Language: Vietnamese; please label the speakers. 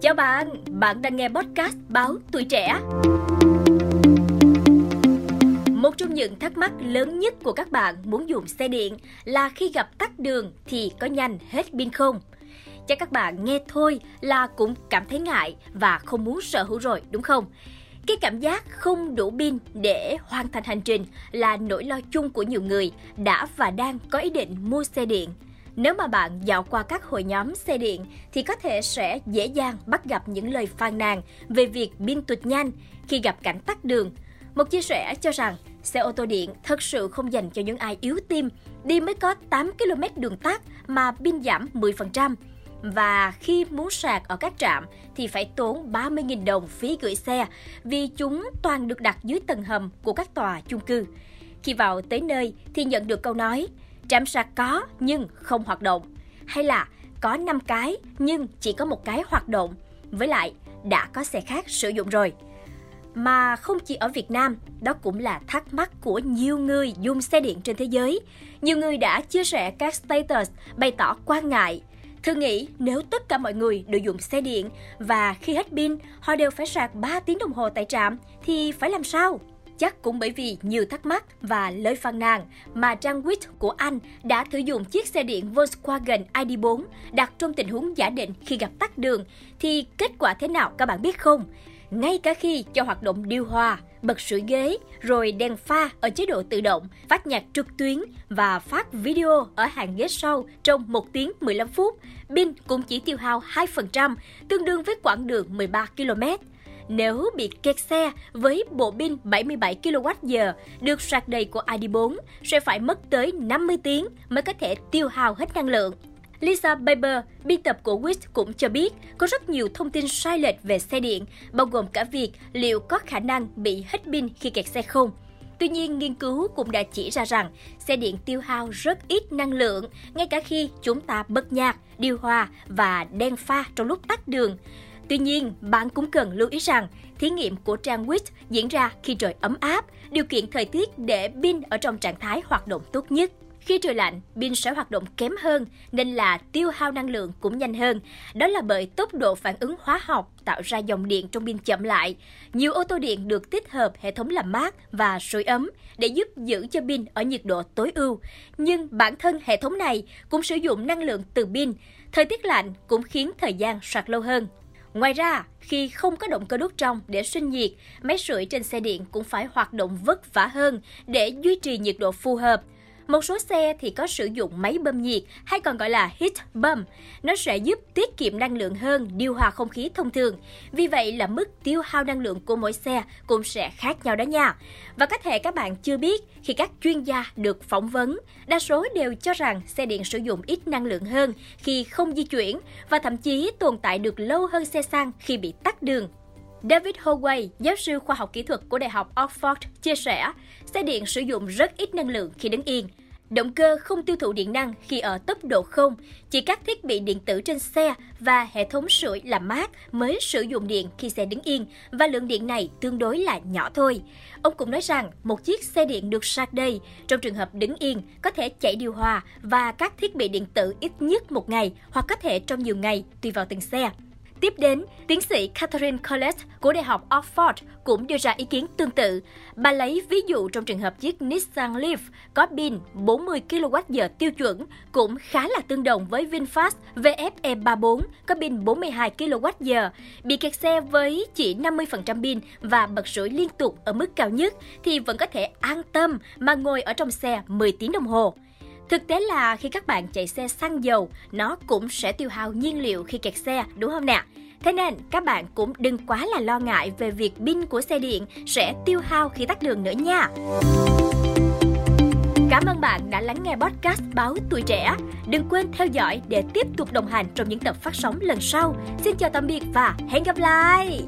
Speaker 1: Chào bạn, bạn đang nghe podcast báo Tuổi Trẻ. Một trong những thắc mắc lớn nhất của các bạn muốn dùng xe điện là khi gặp tắc đường thì có nhanh hết pin không? Chắc các bạn nghe thôi là cũng cảm thấy ngại và không muốn sở hữu rồi đúng không? Cái cảm giác không đủ pin để hoàn thành hành trình là nỗi lo chung của nhiều người đã và đang có ý định mua xe điện. Nếu mà bạn dạo qua các hội nhóm xe điện thì có thể sẽ dễ dàng bắt gặp những lời phàn nàn về việc pin tụt nhanh khi gặp cảnh tắc đường. Một chia sẻ cho rằng xe ô tô điện thật sự không dành cho những ai yếu tim, đi mới có 8 km đường tắt mà pin giảm 10%. Và khi muốn sạc ở các trạm thì phải tốn 30.000 đồng phí gửi xe vì chúng toàn được đặt dưới tầng hầm của các tòa chung cư. Khi vào tới nơi thì nhận được câu nói trạm sạc có nhưng không hoạt động hay là có 5 cái nhưng chỉ có một cái hoạt động với lại đã có xe khác sử dụng rồi. Mà không chỉ ở Việt Nam, đó cũng là thắc mắc của nhiều người dùng xe điện trên thế giới. Nhiều người đã chia sẻ các status bày tỏ quan ngại thưa nghĩ nếu tất cả mọi người đều dùng xe điện và khi hết pin họ đều phải sạc 3 tiếng đồng hồ tại trạm thì phải làm sao? Chắc cũng bởi vì nhiều thắc mắc và lời phàn nàn mà trang web của anh đã thử dùng chiếc xe điện Volkswagen ID4 đặt trong tình huống giả định khi gặp tắc đường thì kết quả thế nào các bạn biết không? Ngay cả khi cho hoạt động điều hòa, bật sưởi ghế, rồi đèn pha ở chế độ tự động, phát nhạc trực tuyến và phát video ở hàng ghế sau trong 1 tiếng 15 phút, pin cũng chỉ tiêu hao 2%, tương đương với quãng đường 13 km. Nếu bị kẹt xe với bộ pin 77 kWh được sạc đầy của ID4 sẽ phải mất tới 50 tiếng mới có thể tiêu hao hết năng lượng. Lisa Baber, biên tập của Wish cũng cho biết có rất nhiều thông tin sai lệch về xe điện, bao gồm cả việc liệu có khả năng bị hết pin khi kẹt xe không. Tuy nhiên, nghiên cứu cũng đã chỉ ra rằng xe điện tiêu hao rất ít năng lượng, ngay cả khi chúng ta bật nhạc, điều hòa và đèn pha trong lúc tắt đường. Tuy nhiên, bạn cũng cần lưu ý rằng thí nghiệm của trang WIT diễn ra khi trời ấm áp, điều kiện thời tiết để pin ở trong trạng thái hoạt động tốt nhất. Khi trời lạnh, pin sẽ hoạt động kém hơn nên là tiêu hao năng lượng cũng nhanh hơn. Đó là bởi tốc độ phản ứng hóa học tạo ra dòng điện trong pin chậm lại. Nhiều ô tô điện được tích hợp hệ thống làm mát và sưởi ấm để giúp giữ cho pin ở nhiệt độ tối ưu. Nhưng bản thân hệ thống này cũng sử dụng năng lượng từ pin. Thời tiết lạnh cũng khiến thời gian sạc lâu hơn. Ngoài ra, khi không có động cơ đốt trong để sinh nhiệt, máy sưởi trên xe điện cũng phải hoạt động vất vả hơn để duy trì nhiệt độ phù hợp. Một số xe thì có sử dụng máy bơm nhiệt hay còn gọi là heat pump. Nó sẽ giúp tiết kiệm năng lượng hơn điều hòa không khí thông thường. Vì vậy là mức tiêu hao năng lượng của mỗi xe cũng sẽ khác nhau đó nha. Và có thể các bạn chưa biết khi các chuyên gia được phỏng vấn, đa số đều cho rằng xe điện sử dụng ít năng lượng hơn khi không di chuyển và thậm chí tồn tại được lâu hơn xe xăng khi bị tắt đường David Howay, giáo sư khoa học kỹ thuật của Đại học Oxford, chia sẻ, xe điện sử dụng rất ít năng lượng khi đứng yên. Động cơ không tiêu thụ điện năng khi ở tốc độ không, chỉ các thiết bị điện tử trên xe và hệ thống sưởi làm mát mới sử dụng điện khi xe đứng yên và lượng điện này tương đối là nhỏ thôi. Ông cũng nói rằng một chiếc xe điện được sạc đầy trong trường hợp đứng yên có thể chạy điều hòa và các thiết bị điện tử ít nhất một ngày hoặc có thể trong nhiều ngày tùy vào từng xe. Tiếp đến, tiến sĩ Catherine Collette của Đại học Oxford cũng đưa ra ý kiến tương tự. Bà lấy ví dụ trong trường hợp chiếc Nissan Leaf có pin 40 kWh tiêu chuẩn cũng khá là tương đồng với VinFast VFE34 có pin 42 kWh. Bị kẹt xe với chỉ 50% pin và bật sưởi liên tục ở mức cao nhất thì vẫn có thể an tâm mà ngồi ở trong xe 10 tiếng đồng hồ. Thực tế là khi các bạn chạy xe xăng dầu, nó cũng sẽ tiêu hao nhiên liệu khi kẹt xe, đúng không nè? Thế nên các bạn cũng đừng quá là lo ngại về việc pin của xe điện sẽ tiêu hao khi tắt đường nữa nha. Cảm ơn bạn đã lắng nghe podcast Báo Tuổi Trẻ. Đừng quên theo dõi để tiếp tục đồng hành trong những tập phát sóng lần sau. Xin chào tạm biệt và hẹn gặp lại!